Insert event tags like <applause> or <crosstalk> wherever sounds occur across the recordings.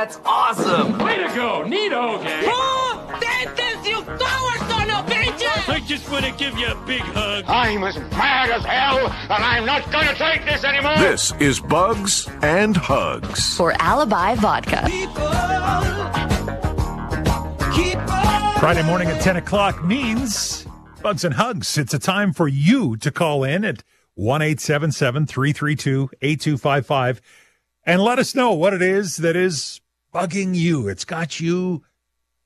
That's awesome. Way to go. Neato, gang. Oh, dentist, you coward son of bitches! I just want to give you a big hug. I'm as mad as hell, and I'm not going to take this anymore. This is Bugs and Hugs. for Alibi Vodka. Friday morning at 10 o'clock means Bugs and Hugs. It's a time for you to call in at 1 332 8255 and let us know what it is that is bugging you. It's got you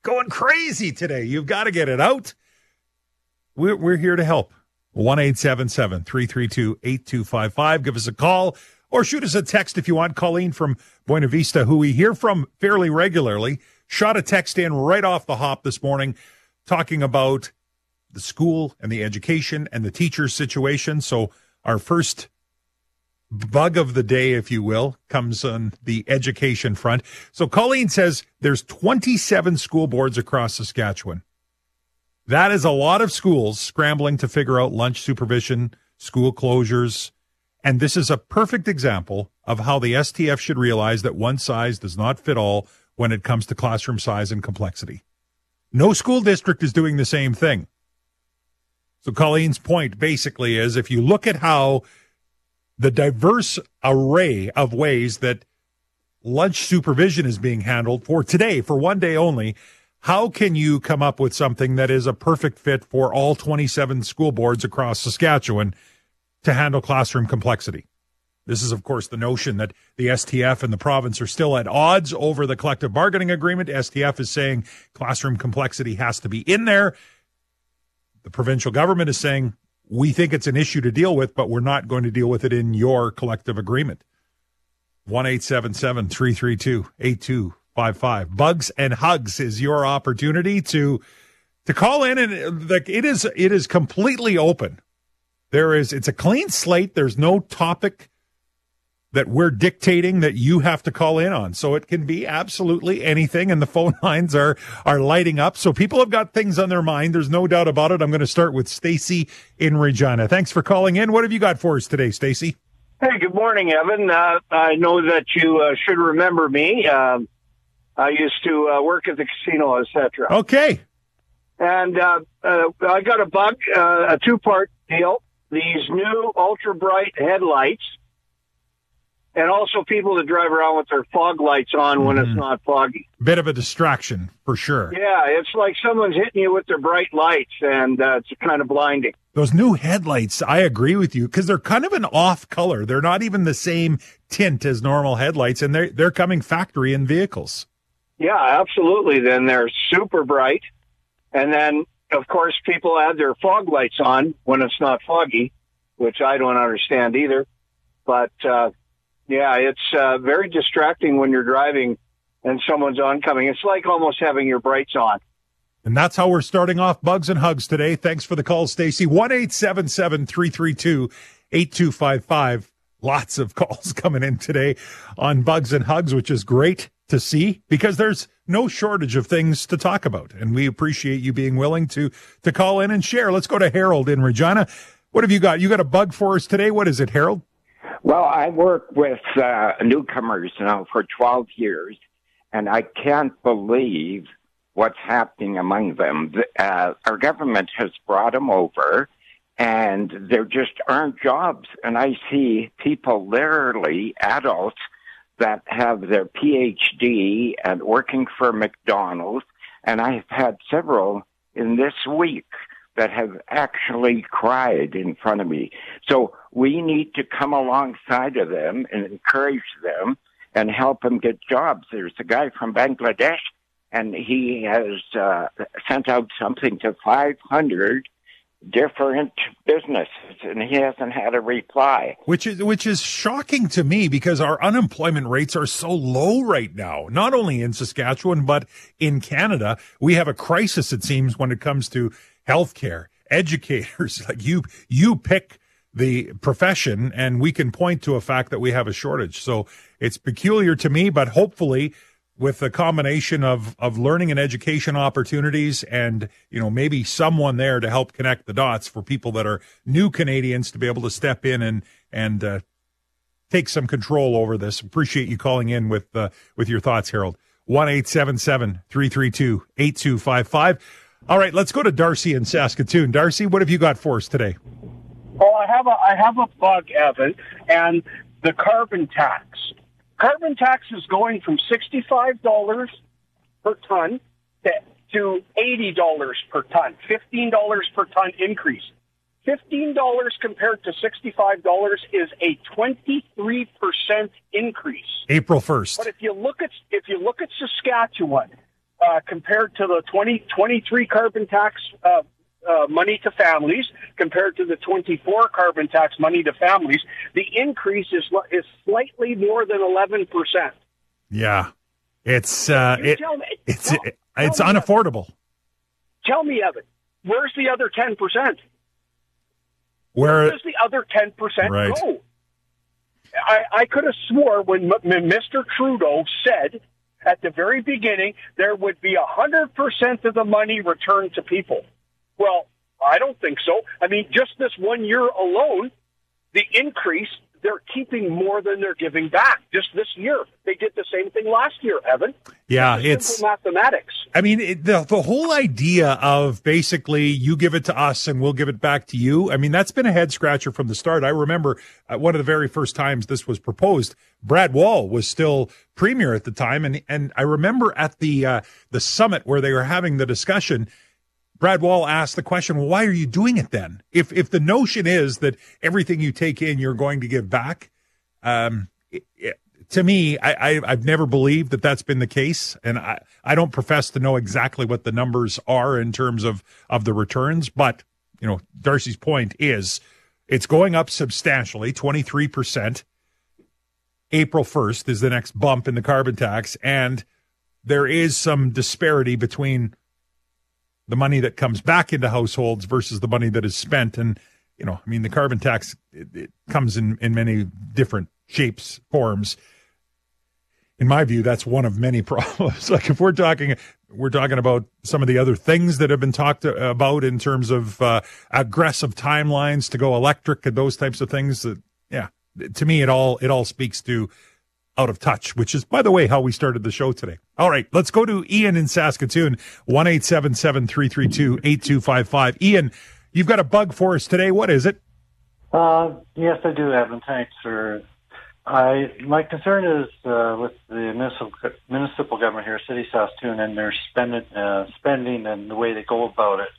going crazy today. You've got to get it out. We're, we're here to help. 1 332 8255. Give us a call or shoot us a text if you want. Colleen from Buena Vista, who we hear from fairly regularly, shot a text in right off the hop this morning talking about the school and the education and the teachers situation. So our first bug of the day, if you will, comes on the education front. So Colleen says there's 27 school boards across Saskatchewan. That is a lot of schools scrambling to figure out lunch supervision, school closures. And this is a perfect example of how the STF should realize that one size does not fit all when it comes to classroom size and complexity. No school district is doing the same thing. So Colleen's point basically is if you look at how the diverse array of ways that lunch supervision is being handled for today, for one day only, how can you come up with something that is a perfect fit for all 27 school boards across Saskatchewan to handle classroom complexity? This is, of course, the notion that the STF and the province are still at odds over the collective bargaining agreement. STF is saying classroom complexity has to be in there. The provincial government is saying we think it's an issue to deal with, but we're not going to deal with it in your collective agreement. 1 332 8255. Bugs and Hugs is your opportunity to to call in and like it is it is completely open. There is it's a clean slate. There's no topic that we're dictating that you have to call in on. So it can be absolutely anything and the phone <laughs> lines are are lighting up. So people have got things on their mind. There's no doubt about it. I'm going to start with Stacy in Regina. Thanks for calling in. What have you got for us today, Stacy? Hey, good morning, Evan. Uh, I know that you uh, should remember me. Um, I used to uh, work at the casino, etc. Okay. And uh, uh, I got a bug, uh, a two-part deal. These new ultra bright headlights, and also people that drive around with their fog lights on when Mm-hmm. it's not foggy. Bit of a distraction for sure. Yeah, it's like someone's hitting you with their bright lights, and uh, it's kind of blinding. Those new headlights, I agree with you because they're kind of an off color. They're not even the same tint as normal headlights and they're, they're coming factory in vehicles. Yeah, absolutely. Then they're super bright. And then, of course, people add their fog lights on when it's not foggy, which I don't understand either. But, uh, yeah, it's, uh, very distracting when you're driving and someone's oncoming. It's like almost having your brights on. And that's how we're starting off Bugs and Hugs today. Thanks for the call, Stacy. 1 332 8255. Lots of <laughs> calls coming in today on Bugs and Hugs, which is great to see because there's no shortage of things to talk about. And we appreciate you being willing to, to call in and share. Let's go to Harold in Regina. What have you got? You got a bug for us today? What is it, Harold? Well, I work with uh, newcomers now for 12 years, and I can't believe what's happening among them. Uh, our government has brought them over, and there just aren't jobs. And I see people, literally adults, that have their PhD and working for McDonald's, and I've had several in this week that have actually cried in front of me. So we need to come alongside of them and encourage them and help them get jobs. There's a guy from Bangladesh and he has uh, sent out something to 500 different businesses and he hasn't had a reply. Which is which is shocking to me because our unemployment rates are so low right now. Not only in Saskatchewan but in Canada, we have a crisis it seems when it comes to healthcare, educators. <laughs> like you, you pick the profession and we can point to a fact that we have a shortage. So it's peculiar to me, but hopefully with the combination of, of learning and education opportunities and, you know, maybe someone there to help connect the dots for people that are new Canadians to be able to step in and, and, uh, take some control over this. Appreciate you calling in with, uh, with your thoughts, Harold. 1 332 8255. All right, let's go to Darcy in Saskatoon. Darcy, what have you got for us today? Oh, I have a I have a bug, Evan, and the carbon tax. Carbon tax is going from sixty five dollars per ton to, to eighty dollars per ton, fifteen dollars per ton increase. Fifteen dollars compared to sixty-five dollars is a twenty-three percent increase. April first. But if you look at if you look at Saskatchewan uh, compared to the 2023 carbon tax uh, uh, money to families compared to the 24 carbon tax money to families, the increase is is slightly more than 11 percent. Yeah, it's uh, it, me, it's tell, it, it's tell unaffordable. Tell me, Evan, where's the other 10 percent? Where, Where does the other 10 percent right. go? I, I could have swore when M- Mr. Trudeau said at the very beginning there would be a hundred percent of the money returned to people. Well, I don't think so. I mean, just this one year alone, the increase they're keeping more than they're giving back. Just this year, they did the same thing last year. Evan, yeah, it's, it's mathematics. I mean, it, the the whole idea of basically you give it to us and we'll give it back to you. I mean, that's been a head scratcher from the start. I remember one of the very first times this was proposed. Brad Wall was still premier at the time, and and I remember at the uh, the summit where they were having the discussion. Brad Wall asked the question, well, why are you doing it then? If if the notion is that everything you take in you're going to give back, um, it, it, to me, I, I have never believed that that's been the case, and I I don't profess to know exactly what the numbers are in terms of of the returns, but you know, Darcy's point is it's going up substantially, twenty three percent. April first is the next bump in the carbon tax, and there is some disparity between the money that comes back into households versus the money that is spent. And, you know, I mean, the carbon tax, it, it comes in, in many different shapes, forms. In my view, that's one of many <laughs> problems. like if we're talking, we're talking about some of the other things that have been talked about in terms of uh, aggressive timelines to go electric and those types of things. That, yeah, to me, it all it all speaks to out of touch, which is, by the way, how we started the show today. All right, let's go to Ian in Saskatoon, 1 332 8255. Ian, you've got a bug for us today. What is it? Uh, yes, I do, Evan. Thanks for. I my concern is uh, with the municipal municipal government here, City Saskatoon, and their spending uh, spending and the way they go about it.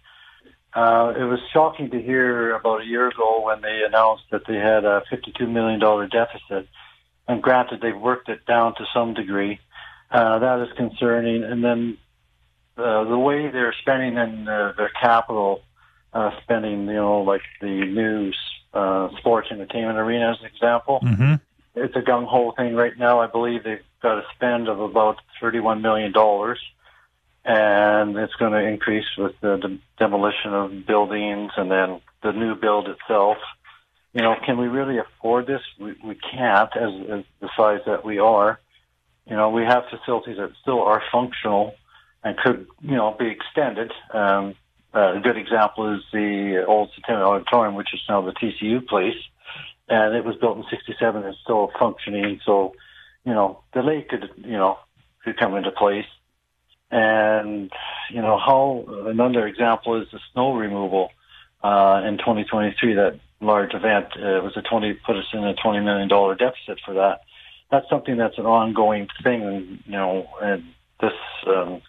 Uh, it was shocking to hear about a year ago when they announced that they had a $52 million deficit and granted they've worked it down to some degree. Uh, that is concerning. And then uh, the way they're spending in uh, their capital uh, spending, you know, like the new uh, sports entertainment arena as an example. Mm-hmm. It's a gung ho thing right now. I believe they've got a spend of about $31 million. And it's going to increase with the de- demolition of buildings and then the new build itself you know, can we really afford this? We, we can't as, as the size that we are. You know, we have facilities that still are functional and could, you know, be extended. Um, uh, a good example is the old Centennial Auditorium, which is now the TCU place, and it was built in '67 and still functioning. So, you know, the lake could, you know, could come into place. And you know how another example is the snow removal uh, in 2023 that large event. Uh, it was a 20, put us in a $20 million deficit for that. That's something that's an ongoing thing, you know, in this um,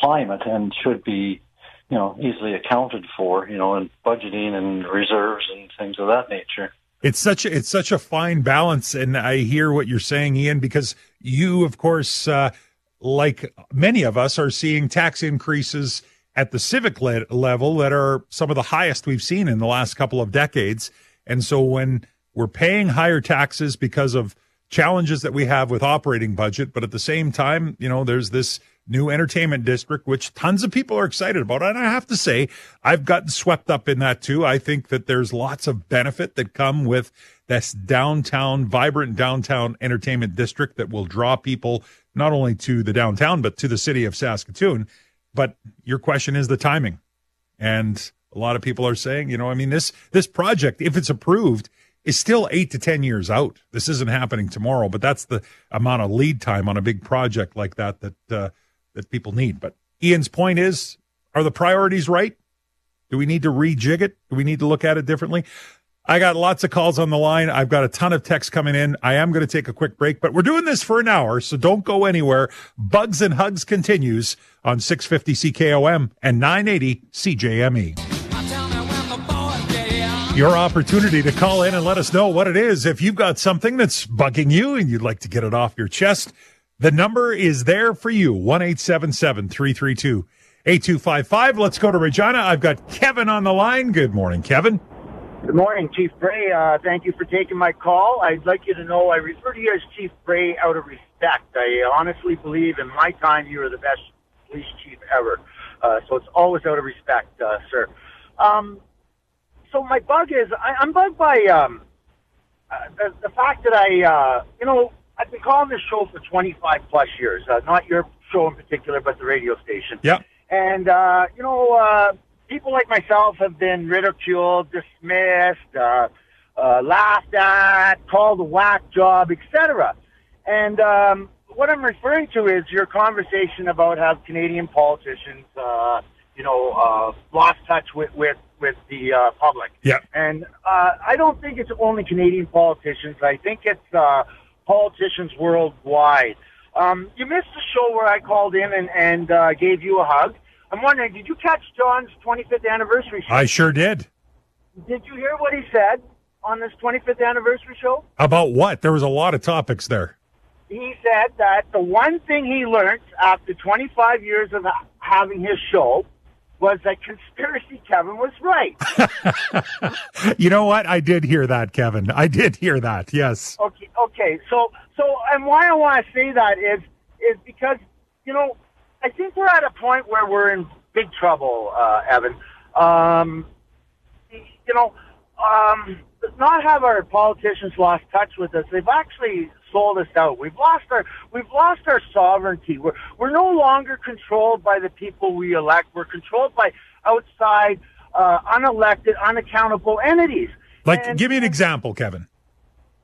climate and should be, you know, easily accounted for, you know, in budgeting and reserves and things of that nature. It's such a, it's such a fine balance, and I hear what you're saying, Ian, because you, of course, uh, like many of us, are seeing tax increases at the civic le- level that are some of the highest we've seen in the last couple of decades. And so when we're paying higher taxes because of challenges that we have with operating budget, but at the same time, you know, there's this new entertainment district, which tons of people are excited about. And I have to say, I've gotten swept up in that too. I think that there's lots of benefit that come with this downtown, vibrant downtown entertainment district that will draw people not only to the downtown, but to the city of Saskatoon. But your question is the timing. And a lot of people are saying, you know, I mean, this, this project, if it's approved, is still eight to 10 years out. This isn't happening tomorrow, but that's the amount of lead time on a big project like that that, uh, that people need. But Ian's point is, are the priorities right? Do we need to rejig it? Do we need to look at it differently? I got lots of calls on the line. I've got a ton of texts coming in. I am going to take a quick break, but we're doing this for an hour, so don't go anywhere. Bugs and Hugs continues on 650 CKOM and 980 CJME. Your opportunity to call in and let us know what it is. If you've got something that's bugging you and you'd like to get it off your chest, the number is there for you 1 332 8255. Let's go to Regina. I've got Kevin on the line. Good morning, Kevin. Good morning, Chief Bray. Uh, thank you for taking my call. I'd like you to know I refer to you as Chief Bray out of respect. I honestly believe in my time you were the best police chief ever. Uh, so it's always out of respect, uh, sir. Um, so my bug is I, I'm bugged by um, uh, the, the fact that I, uh, you know, I've been calling this show for 25 plus years. Uh, not your show in particular, but the radio station. Yeah. And uh, you know, uh, people like myself have been ridiculed, dismissed, uh, uh, laughed at, called a whack job, etc. And um, what I'm referring to is your conversation about how Canadian politicians, uh, you know, uh, lost touch with with with the uh, public. Yeah. And uh, I don't think it's only Canadian politicians. I think it's uh, politicians worldwide. Um, you missed the show where I called in and, and uh, gave you a hug. I'm wondering, did you catch John's 25th anniversary show? I sure did. Did you hear what he said on this 25th anniversary show? About what? There was a lot of topics there. He said that the one thing he learned after 25 years of having his show was that conspiracy Kevin was right. <laughs> You know what? I did hear that, Kevin. I did hear that. Yes. Okay, okay. So, so, and why I want to say that is, is because you know, I think we're at a point where we're in big trouble, uh, Evan. Um, you know, um, not have our politicians lost touch with us. They've actually sold us out. We've lost our we've lost our sovereignty. We're we're no longer controlled by the people we elect. We're controlled by outside, uh, unelected, unaccountable entities. Like, And- give me an example, Kevin.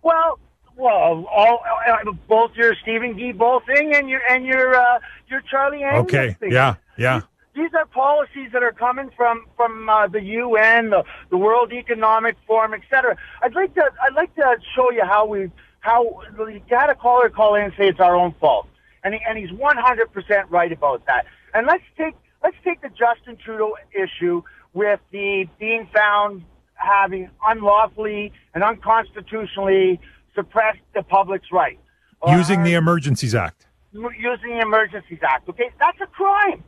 well, well, all, uh, both your Stephen Guilbeault thing and your and your uh, your Charlie Angus Okay. thing. Yeah. Yeah. These are policies that are coming from from uh, the UN, the, the World Economic Forum, etc. I'd like to I'd like to show you how we how you had a caller call in and say it's our own fault, and he, and he's 100 percent right about that. And let's take let's take the Justin Trudeau issue with the being found having unlawfully and unconstitutionally suppressed the public's right. Using the Emergencies Act. using the Emergencies Act. Okay, that's a crime.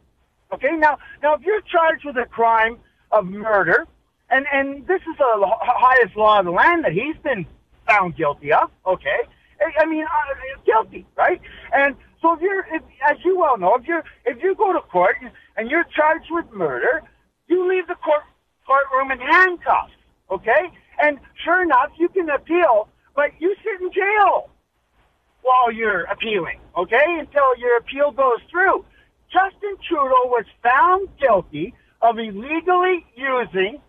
Okay, now now if you're charged with a crime of murder, and and this is the highest law of the land that he's been found guilty of. Okay, I- I mean uh, guilty, right? And so if you're, if, as you well know, if you if you go to court and you're charged with murder, you leave the court courtroom in handcuffs. Okay, and sure enough, you can appeal, but you sit in jail while you're appealing, okay? Until your appeal goes through. Justin Trudeau was found guilty of illegally using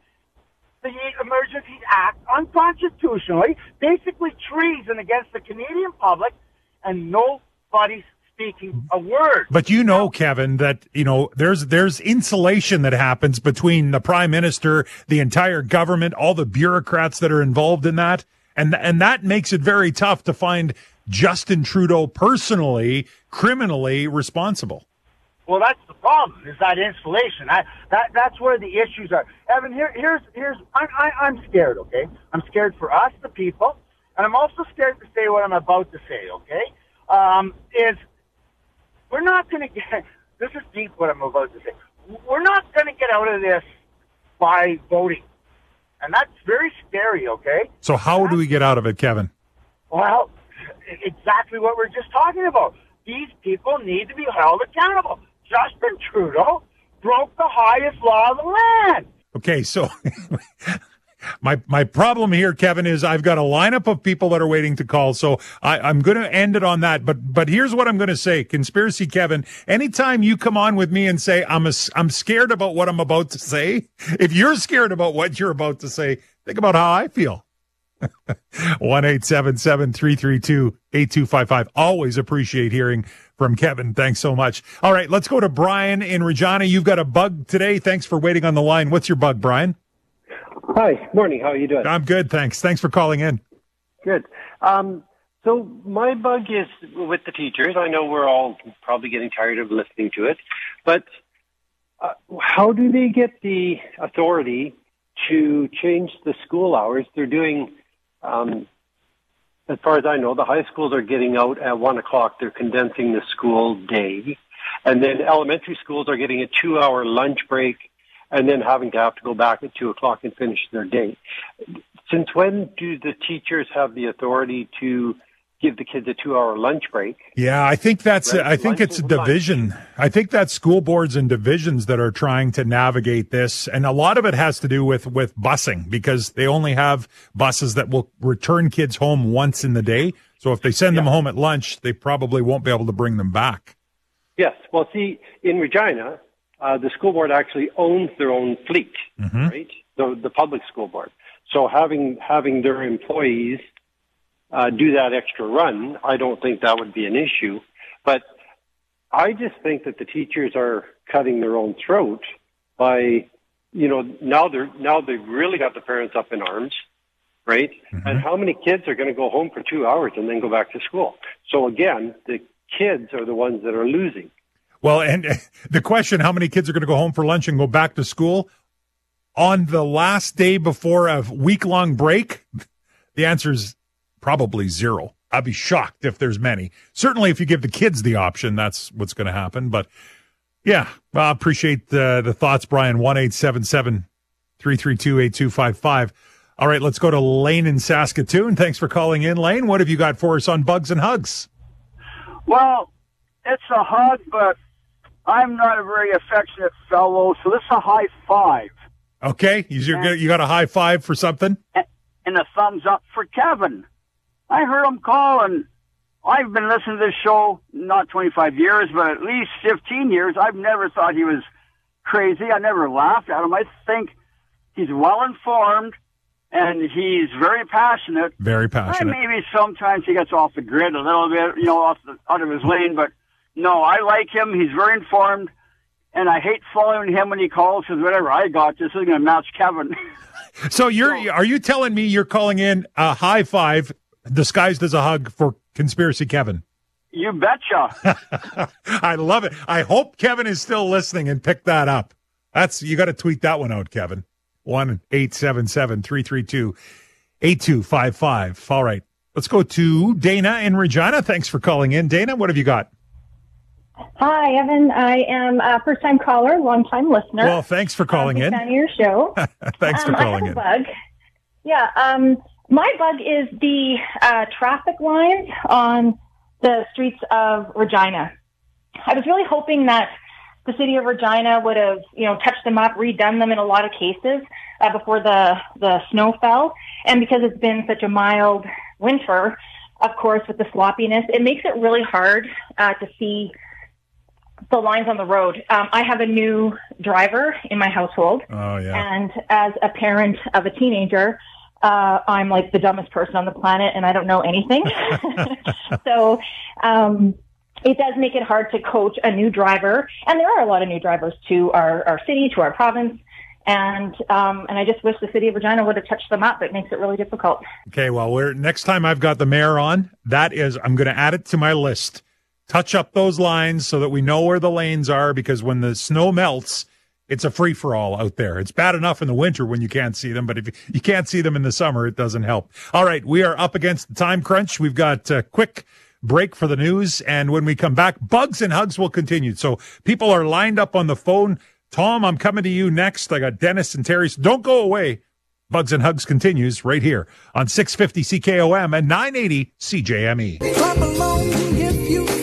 the Emergency Act unconstitutionally, basically treason against the Canadian public, and nobody's speaking a word. But you know, Kevin, that you know there's there's insulation that happens between the prime minister, the entire government, all the bureaucrats that are involved in that, and and that makes it very tough to find Justin Trudeau personally, criminally responsible. Well, that's the problem. Is that installation? I, that that's where the issues are. Evan, here, here's here's I, I, I'm scared. Okay, I'm scared for us, the people, and I'm also scared to say what I'm about to say. Okay, um, is we're not going <laughs> to get. This is deep. What I'm about to say. We're not going to get out of this by voting, and that's very scary. Okay. So how do we get out of it, Kevin? Well, exactly what we're just talking about. These people need to be held accountable. Justin Trudeau broke the highest law of the land. Okay, so <laughs> my my problem here, Kevin, is I've got a lineup of people that are waiting to call. So I, I'm going to end it on that. But but here's what I'm going to say, conspiracy, Kevin. Anytime you come on with me and say I'm a, I'm scared about what I'm about to say, <laughs> if you're scared about what you're about to say, think about how I feel. <laughs> One eight seven seven three three two eight two five five. Always appreciate hearing from Kevin. Thanks so much. All right, let's go to Brian in Regina. You've got a bug today. Thanks for waiting on the line. What's your bug, Brian? Hi, morning. How are you doing? I'm good, thanks. Thanks for calling in. Good. Um, so my bug is with the teachers. I know we're all probably getting tired of listening to it, but uh, how do they get the authority to change the school hours? They're doing, um, as far as I know, the high schools are getting out at one o'clock. They're condensing the school day, and then elementary schools are getting a two-hour lunch break, and then having to have to go back at two o'clock and finish their day. Since when do the teachers have the authority to give the kids a two-hour lunch break? Yeah, I think that's. Right, I think lunch it's a is lunch. division. I think that's school boards and divisions that are trying to navigate this, and a lot of it has to do with with busing because they only have buses that will return kids home once in the day. So if they send them home at lunch, they probably won't be able to bring them back. Yes. Well, see, in Regina, uh, the school board actually owns their own fleet, right? The, the public school board. So having having their employees uh, do that extra run, I don't think that would be an issue. But I just think that the teachers are cutting their own throat by, you know, now they're now they've really got the parents up in arms, right? And how many kids are going to go home for two hours and then go back to school? So again, the kids are the ones that are losing. Well, and <laughs> the question: How many kids are going to go home for lunch and go back to school on the last day before a week long break? The answer is probably zero. I'd be shocked if there's many. Certainly, if you give the kids the option, that's what's going to happen. But yeah, I appreciate the, the thoughts, Brian. One eight seven seven three three two eight two five five. All right, let's go to Lane in Saskatoon. Thanks for calling in, Lane. What have you got for us on bugs and hugs? Well, it's a hug, but I'm not a very affectionate fellow, so this is a high five Okay, you you got a high five for something? and a thumbs up for Kevin. I heard him call, and I've been listening to this show not 25 years, but at least 15 years. I've never thought he was crazy. I never laughed at him. I think he's well informed and he's very passionate. Very And passionate. maybe sometimes he gets off the grid a little bit, you know, off the, out of his lane. But no, I like him. He's very informed, and I hate following him when he calls because whatever I got, this is going to match Kevin. <laughs> So you're are you telling me you're calling in a high five disguised as a hug for conspiracy Kevin? you betcha. <laughs> I love it. I hope Kevin is still listening and picked that up. That's you got to tweet that one out, Kevin. One eight seven seven three three two eight two five five. All right, let's go to Dana in Regina. Thanks for calling in, Dana. What have you got? Hi, Evan. I am a first time caller, long time listener. Well, thanks for calling Big in. of your show. <laughs> Thanks for Um, calling I in. have a bug. Yeah, um, my bug is the uh, traffic lines on the streets of Regina. I was really hoping that the city of Regina would have, you know, touched them up, redone them in a lot of cases uh, before the the snow fell. And because it's been such a mild winter, of course, with the sloppiness, it makes it really hard uh, to see the lines on the road. Um, I have a new driver in my household. Oh yeah. And as a parent of a teenager, uh, I'm like the dumbest person on the planet and I don't know anything. <laughs> so, um, it does make it hard to coach a new driver. And there are a lot of new drivers to our, our city, to our province. And, um, and I just wish the city of Regina would have touched them up. It makes it really difficult. Okay, well, we're next time I've got the mayor on, that is I'm going to add it to my list. Touch up those lines so that we know where the lanes are because when the snow melts, it's a free for all out there. It's bad enough in the winter when you can't see them, but if you can't see them in the summer, it doesn't help. All right, we are up against the time crunch. We've got a quick break for the news, and when we come back, bugs and hugs will continue. So people are lined up on the phone. Tom, I'm coming to you next. I got Dennis and Terry. So don't go away. Bugs and Hugs continues right here on 650 CKOM and 980 CJME.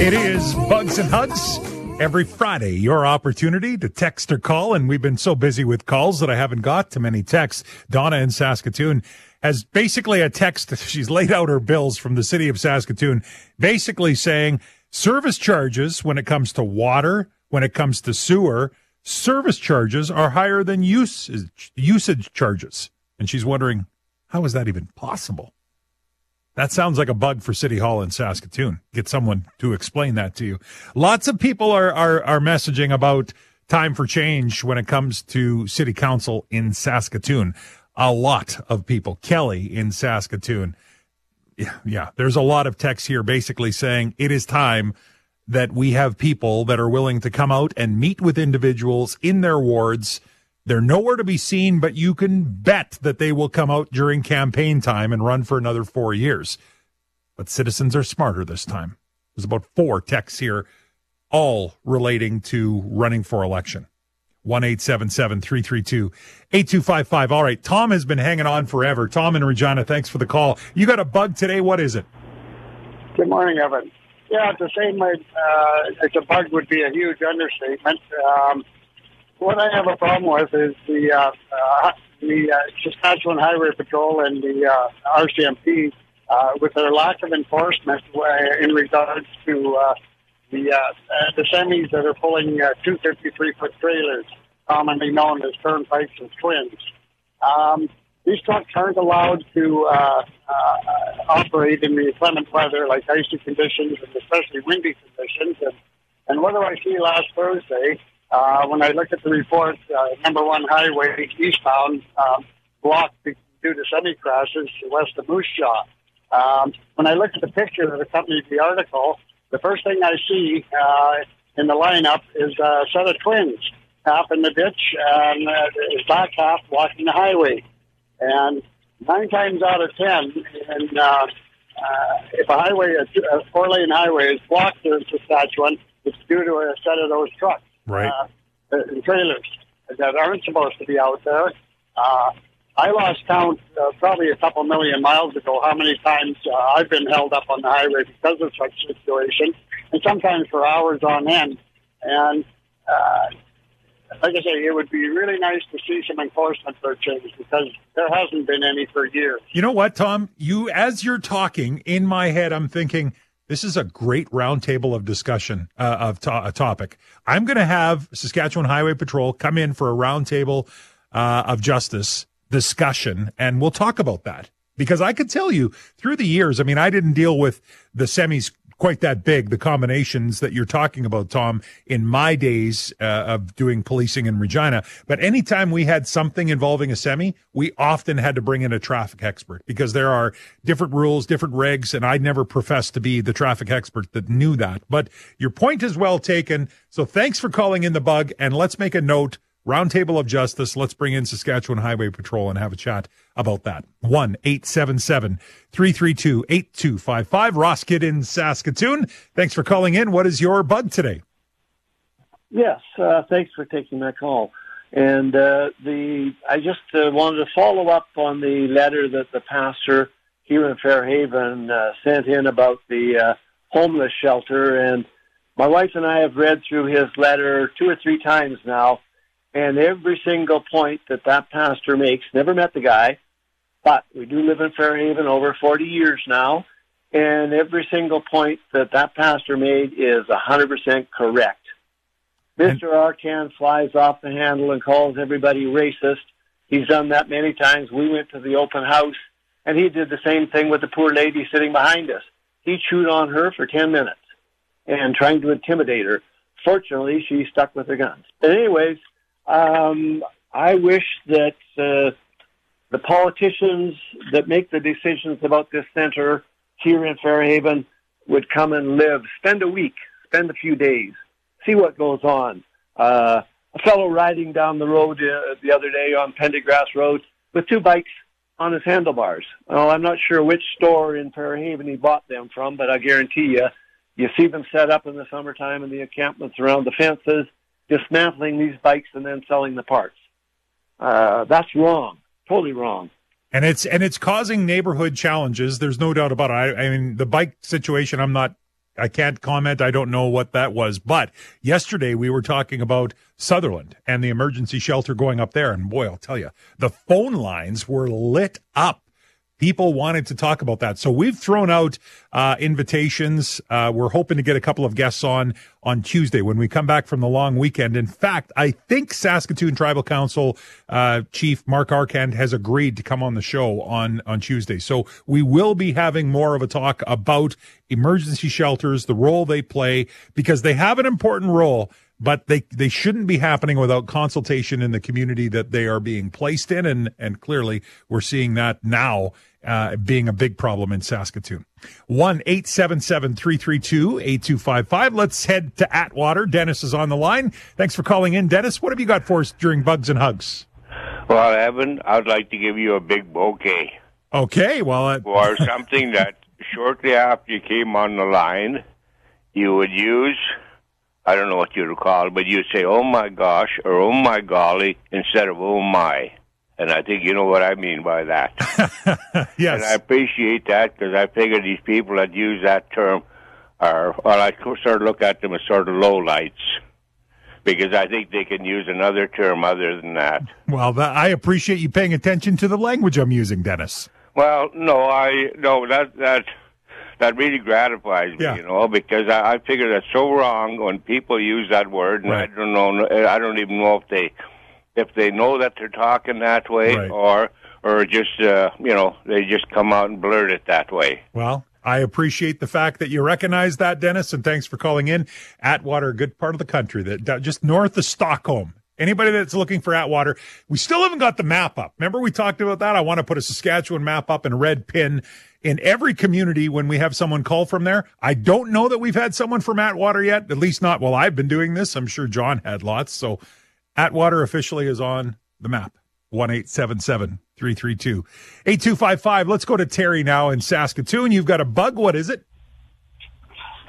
It is Bugs and Hugs. Every Friday, your opportunity to text or call. And we've been so busy with calls that I haven't got to many texts. Donna in Saskatoon has basically a text. <laughs> She's laid out her bills from the city of Saskatoon, basically saying service charges when it comes to water, when it comes to sewer, service charges are higher than usage, usage charges. And she's wondering, How is that even possible? That sounds like a bug for City Hall in Saskatoon. Get someone to explain that to you. Lots of people are, are, are messaging about time for change when it comes to City Council in Saskatoon. A lot of people. Kelly in Saskatoon. Yeah, yeah. There's a lot of texts here basically saying it is time that we have people that are willing to come out and meet with individuals in their wards. They're nowhere to be seen, but you can bet that they will come out during campaign time and run for another four years. But citizens are smarter this time. There's about four texts here, all relating to running for election. 1 332 8255. All right, Tom has been hanging on forever. Tom and Regina, thanks for the call. You got a bug today. What is it? Good morning, Evan. Yeah, to say my uh, it's a bug would be a huge understatement. Um, what I have a problem with is the uh, uh, the uh, Saskatchewan Highway Patrol and the uh, RCMP uh, with their lack of enforcement uh, in regards to uh, the uh, uh, the semis that are pulling uh, 253 foot trailers, commonly known as turnpikes and twins. Um, these trucks aren't allowed to uh, uh, operate in the clement weather, like icy conditions and especially windy conditions. And, and what do I see last Thursday? Uh, when I look at the report, uh, number one highway eastbound um, blocked due to semi crashes west of Moose Jaw. Um, when I look at the picture that accompanied the article, the first thing I see uh, in the lineup is a set of twins, half in the ditch and uh, back half walking the highway. And nine times out of ten, and uh, uh, if a highway, a, a four-lane highway is blocked in Saskatchewan, it's due to a set of those trucks, right, uh, trailers that aren't supposed to be out there. Uh, I lost count uh, probably a couple million miles ago how many times uh, I've been held up on the highway because of such situation, and sometimes for hours on end. And uh, like I say, it would be really nice to see some enforcement for change because there hasn't been any for years. You know what, Tom? You, as you're talking, in my head, I'm thinking this is a great roundtable of discussion uh, of to- a topic. I'm going to have Saskatchewan Highway Patrol come in for a roundtable uh, of justice discussion, and we'll talk about that because I could tell you through the years. I mean, I didn't deal with the semis quite that big, the combinations that you're talking about, Tom, in my days uh, of doing policing in Regina. But anytime we had something involving a semi, we often had to bring in a traffic expert because there are different rules, different regs, and I never professed to be the traffic expert that knew that. But your point is well taken. So thanks for calling in the bug, and let's make a note Roundtable of Justice. Let's bring in Saskatchewan Highway Patrol and have a chat about that. 1 877 332 8255. Ross Kidd in Saskatoon. Thanks for calling in. What is your bug today? Yes, uh, thanks for taking my call. And uh, the I just uh, wanted to follow up on the letter that the pastor here in Fairhaven uh, sent in about the uh, homeless shelter. And my wife and I have read through his letter two or three times now and every single point that that pastor makes, never met the guy, but we do live in Fairhaven over 40 years now, and every single point that that pastor made is 100% correct. Mr. Arcand flies off the handle and calls everybody racist. He's done that many times. We went to the open house, and he did the same thing with the poor lady sitting behind us. He chewed on her for 10 minutes and trying to intimidate her. Fortunately, she stuck with her guns. But anyways, um, I wish that uh, the politicians that make the decisions about this center here in Fairhaven would come and live, spend a week, spend a few days, see what goes on. Uh, a fellow riding down the road uh, the other day on Pendygrasse Road with two bikes on his handlebars. Well, I'm not sure which store in Fairhaven he bought them from, but I guarantee you, you see them set up in the summertime in the encampments around the fences dismantling these bikes and then selling the parts. Uh, that's wrong, totally wrong. And it's and it's causing neighborhood challenges. There's no doubt about it. I, I mean, the bike situation. I'm not. I can't comment. I don't know what that was. But yesterday we were talking about Sutherland and the emergency shelter going up there. And boy, I'll tell you, the phone lines were lit up People wanted to talk about that. So we've thrown out uh, invitations. Uh, we're hoping to get a couple of guests on on Tuesday when we come back from the long weekend. In fact, I think Saskatoon Tribal Council uh, Chief Mark Arcand has agreed to come on the show on on Tuesday. So we will be having more of a talk about emergency shelters, the role they play, because they have an important role but they they shouldn't be happening without consultation in the community that they are being placed in, and and clearly we're seeing that now uh, being a big problem in Saskatoon. One eight seven seven three three two eight two five five. Let's head to Atwater. Dennis is on the line. Thanks for calling in, Dennis. What have you got for us during Bugs and Hugs? Well, Evan, I'd like to give you a big bouquet. Okay, well, uh, or <laughs> something that shortly after you came on the line, you would use I don't know what you'd call, it, but you'd say, "Oh my gosh" or "Oh my golly" instead of "Oh my." And I think you know what I mean by that. <laughs> yes. And I appreciate that because I figure these people that use that term are, well, I sort of look at them as sort of lowlights because I think they can use another term other than that. Well, that, I appreciate you paying attention to the language I'm using, Dennis. Well, no, I no that that that really gratifies me, Yeah. you know, because I, I figure that's so wrong when people use that word, and I don't know, I don't even know if they, if they know that they're talking that way, Right. or or just, uh, you know, they just come out and blurt it that way. Well, I appreciate the fact that you recognize that, Dennis, and thanks for calling in. Atwater, a good part of the country, that just north of Stockholm. Anybody that's looking for Atwater, we still haven't got the map up. Remember we talked about that? I want to put a Saskatchewan map up in a red pin in every community when we have someone call from there. I don't know that we've had someone from Atwater yet, at least not while I've been doing this. I'm sure John had lots. So Atwater officially is on the map. 1 332 8255. Let's go to Terry now in Saskatoon. You've got a bug. What is it?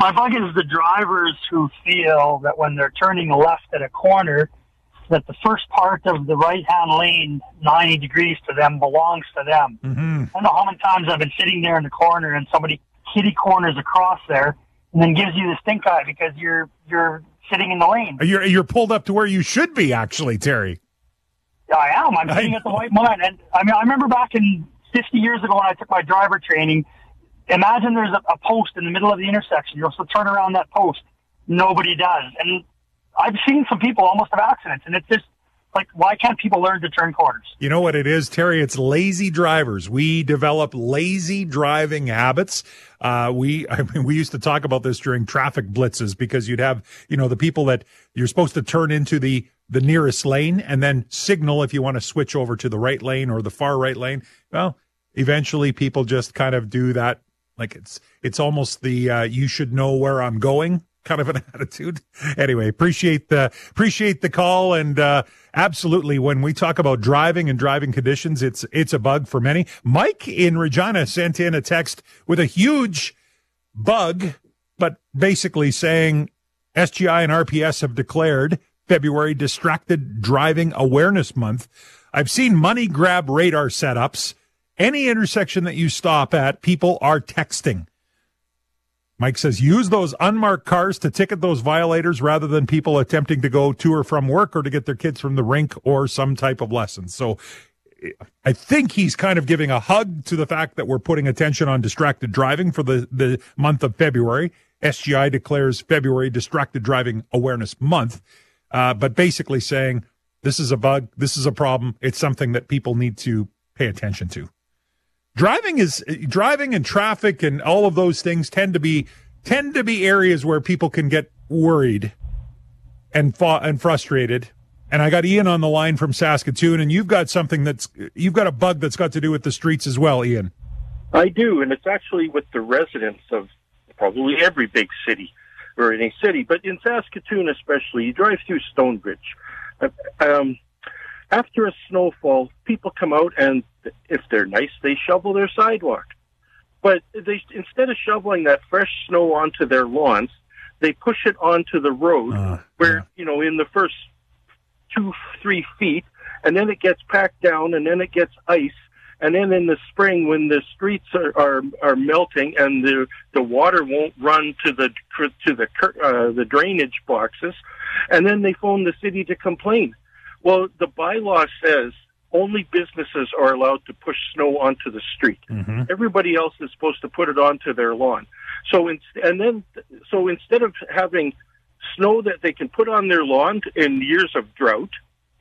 My bug is the drivers who feel that when they're turning left at a corner, that the first part of the right hand lane, 90 degrees to them, belongs to them. Mm-hmm. I don't know how many times I've been sitting there in the corner and somebody kitty corners across there and then gives you the stink eye because you're you're sitting in the lane. You're you're pulled up to where you should be, actually, Terry. I am. I'm sitting at the white line. And I mean, I remember back in 50 years ago when I took my driver training, imagine there's a, a post in the middle of the intersection. You're supposed to turn around that post. Nobody does. And I've seen some people almost have accidents. And it's just like, why can't people learn to turn corners? You know what it is, Terry? It's lazy drivers. We develop lazy driving habits. Uh, we, <laughs> I mean, we used to talk about this during traffic blitzes because you'd have, you know, the people that you're supposed to turn into the, the nearest lane and then signal if you want to switch over to the right lane or the far right lane. Well, eventually people just kind of do that. Like it's, it's almost the, uh, you should know where I'm going kind of an <laughs> attitude. Anyway, appreciate the, appreciate the call. And, uh, absolutely when we talk about driving and driving conditions, it's, it's a bug for many. Mike in Regina sent in a text with a huge bug, but basically saying SGI and RPS have declared February Distracted Driving Awareness Month. I've seen money grab radar setups. Any intersection that you stop at, people are texting. Mike says use those unmarked cars to ticket those violators rather than people attempting to go to or from work or to get their kids from the rink or some type of lesson. So I think he's kind of giving a hug to the fact that we're putting attention on distracted driving for the, the month of February. SGI declares February Distracted Driving Awareness Month, uh, but basically saying this is a bug, this is a problem, it's something that people need to pay attention to. Driving is driving and traffic and all of those things tend to be tend to be areas where people can get worried and fa- and frustrated. And I got Ian on the line from Saskatoon, and you've got something that's you've got a bug that's got to do with the streets as well, Ian. I do, and it's actually with the residents of probably every big city or any city, but in Saskatoon especially, you drive through Stonebridge. Uh, Um, after a snowfall, people come out and if they're nice, they shovel their sidewalk. But they instead of shoveling that fresh snow onto their lawns, they push it onto the road where, you know, in the first two, three feet, and then it gets packed down, and then it gets ice, and then in the spring when the streets are are, are melting and the the water won't run to the to the cur- uh, the drainage boxes, and then they phone the city to complain. Well, the bylaw says only businesses are allowed to push snow onto the street. Mm-hmm. Everybody else is supposed to put it onto their lawn. So, in, and then, so instead of having snow that they can put on their lawn in years of drought,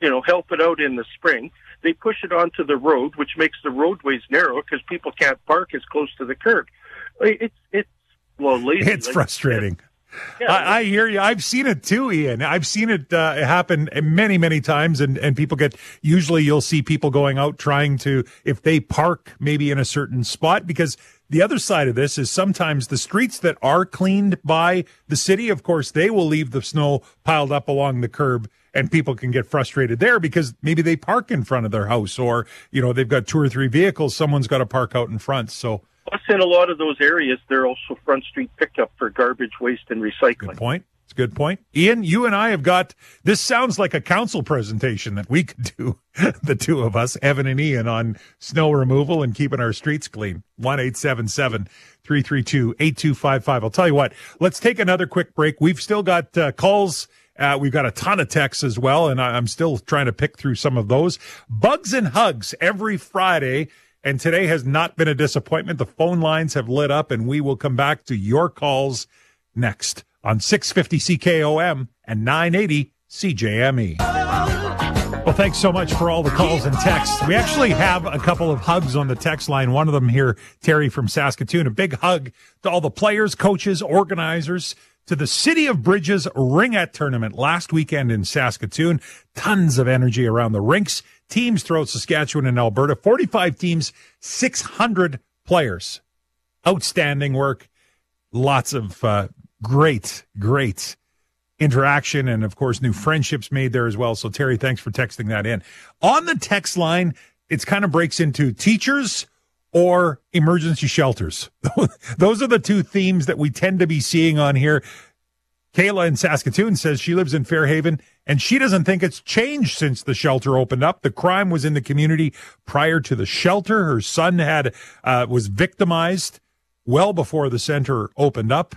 you know, help it out in the spring, they push it onto the road, which makes the roadways narrow because people can't park as close to the curb. It's, it's, well, lazy. It's frustrating. I, I hear you. I've seen it too, Ian. I've seen it uh, happen many, many times, and and people get. Usually, you'll see people going out trying to, if they park maybe in a certain spot, because the other side of this is sometimes the streets that are cleaned by the city, of course, they will leave the snow piled up along the curb and people can get frustrated there because maybe they park in front of their house or, you know, they've got two or three vehicles. Someone's got to park out in front. So Plus, in a lot of those areas, they're also front street pickup for garbage, waste, and recycling. Good point. It's a good point. Ian, you and I have got this sounds like a council presentation that we could <laughs> do, the two of us, Evan and Ian, on snow removal and keeping our streets clean. 1 332 8255. I'll tell you what, let's take another quick break. We've still got uh, calls. Uh, we've got a ton of texts as well, and I, I'm still trying to pick through some of those. Bugs and hugs every Friday. And today has not been a disappointment. The phone lines have lit up, and we will come back to your calls next on 650 CKOM and 980 CJME. Well, thanks so much for all the calls and texts. We actually have a couple of hugs on the text line. One of them here, Terry from Saskatoon. A big hug to all the players, coaches, organizers, to the City of Bridges Ringette Tournament last weekend in Saskatoon. Tons of energy around the rinks. Teams throughout Saskatchewan and Alberta. 45 teams, 600 players. Outstanding work. Lots of uh, great, great interaction and of course new friendships made there as well. So Terry, thanks for texting that in. On the text line, it's kind of breaks into teachers or emergency shelters. <laughs> Those are the two themes that we tend to be seeing on here. Kayla in Saskatoon says she lives in Fairhaven and she doesn't think it's changed since the shelter opened up. The crime was in the community prior to the shelter. Her son had uh, was victimized well before the center opened up.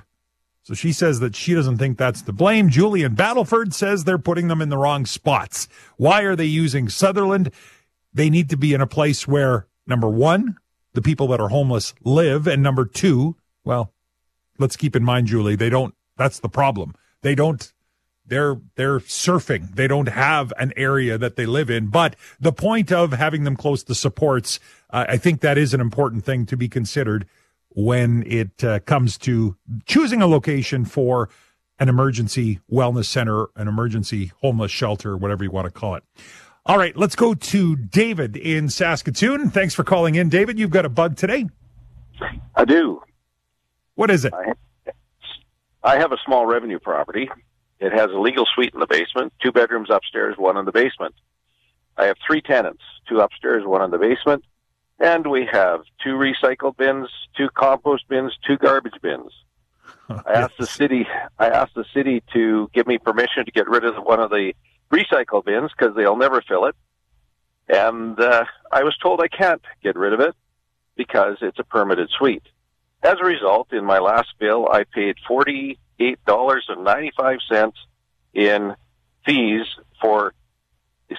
So she says that she doesn't think that's to blame. Julian Battleford says they're putting them in the wrong spots. Why are they using Sutherland? They need to be in a place where, number one, the people that are homeless live, and number two, well, let's keep in mind, Julie, they don't, that's the problem. They don't, they're, they're surfing. They don't have an area that they live in. But the point of having them close to supports, uh, I think that is an important thing to be considered when it uh, comes to choosing a location for an emergency wellness center, an emergency homeless shelter, whatever you want to call it. All right, let's go to David in Saskatoon. Thanks for calling in, David. You've got a bug today. I do. What is it? I, I have a small revenue property. It has a legal suite in the basement, two bedrooms upstairs, one in the basement. I have three tenants, two upstairs, one in the basement. And we have two recycle bins, two compost bins, two garbage bins. <laughs> I asked the city. I asked the city to give me permission to get rid of one of the recycle bins because they'll never fill it, and uh, I was told I can't get rid of it because it's a permitted suite. As a result, in my last bill, I paid forty-eight dollars and ninety-five cents in fees for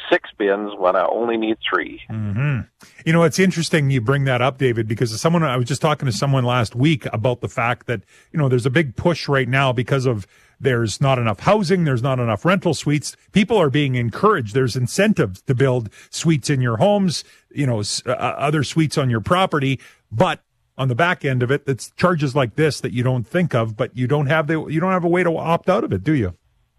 six bins when I only need 3 Mm-hmm. You know, it's interesting you bring that up, David, because someone I was just talking to someone last week about the fact that you know there's a big push right now because of there's not enough housing, there's not enough rental suites. People are being encouraged. There's incentives to build suites in your homes, you know, uh, other suites on your property, but on the back end of it, it's charges like this that you don't think of, but you don't have the you don't have a way to opt out of it, do you?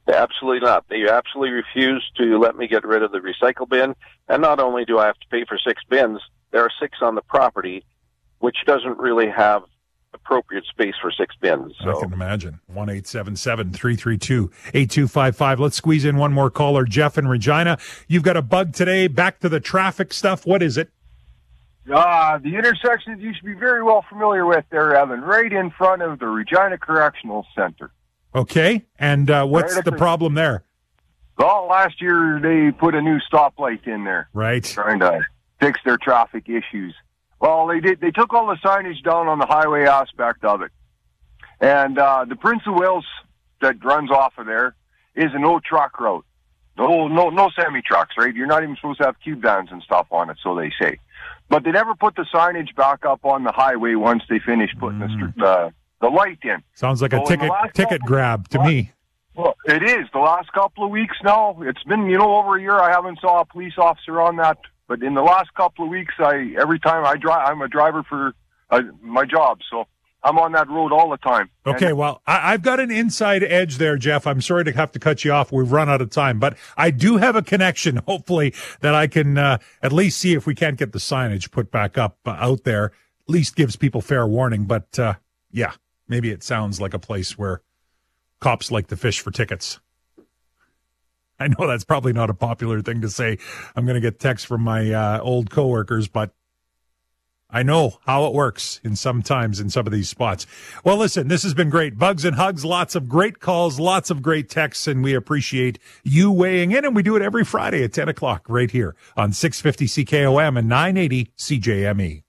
Absolutely not. They absolutely refuse to let me get rid of the recycle bin. And not only do I have to pay for six bins, there are six on the property, which doesn't really have appropriate space for six bins. So. I can imagine. 1 332 8255. Let's squeeze in one more caller. Jeff in Regina. You've got a bug today. Back to the traffic stuff. What is it? Uh, the intersection you should be very well familiar with there, Evan, right in front of the Regina Correctional Center. Okay. And uh, what's Right the the- problem there? Well, last year they put a new stoplight in there. Right. Trying to fix their traffic issues. Well, they did. They took all the signage down on the highway aspect of it, and uh, the Prince of Wales that runs off of there is an old truck route. No, no, no semi trucks, right? You're not even supposed to have cube vans and stuff on it, so they say. But they never put the signage back up on the highway once they finish putting the str- the the light in. Sounds like So a ticket ticket couple- grab to me. Well, it is the last couple of weeks now. It's been you know over a year. I haven't saw a police officer on that, but in the last couple of weeks, I every time I drive, I'm a driver for uh, my job, so I'm on that road all the time. Okay, well, I, I've got an inside edge there, Jeff. I'm sorry to have to cut you off. We've run out of time, but I do have a connection, <laughs> hopefully, that I can uh, at least see if we can't get the signage put back up uh, out there. At least gives people fair warning. But uh, yeah, maybe it sounds like a place where cops like to fish for tickets. <laughs> I know that's probably not a popular thing to say. I'm going to get texts from my uh, old coworkers, but I know how it works in sometimes in some of these spots. Well, listen, this has been great. Bugs and hugs, lots of great calls, lots of great texts, and we appreciate you weighing in. And we do it every Friday at 10 o'clock right here on 650 CKOM and 980 CJME.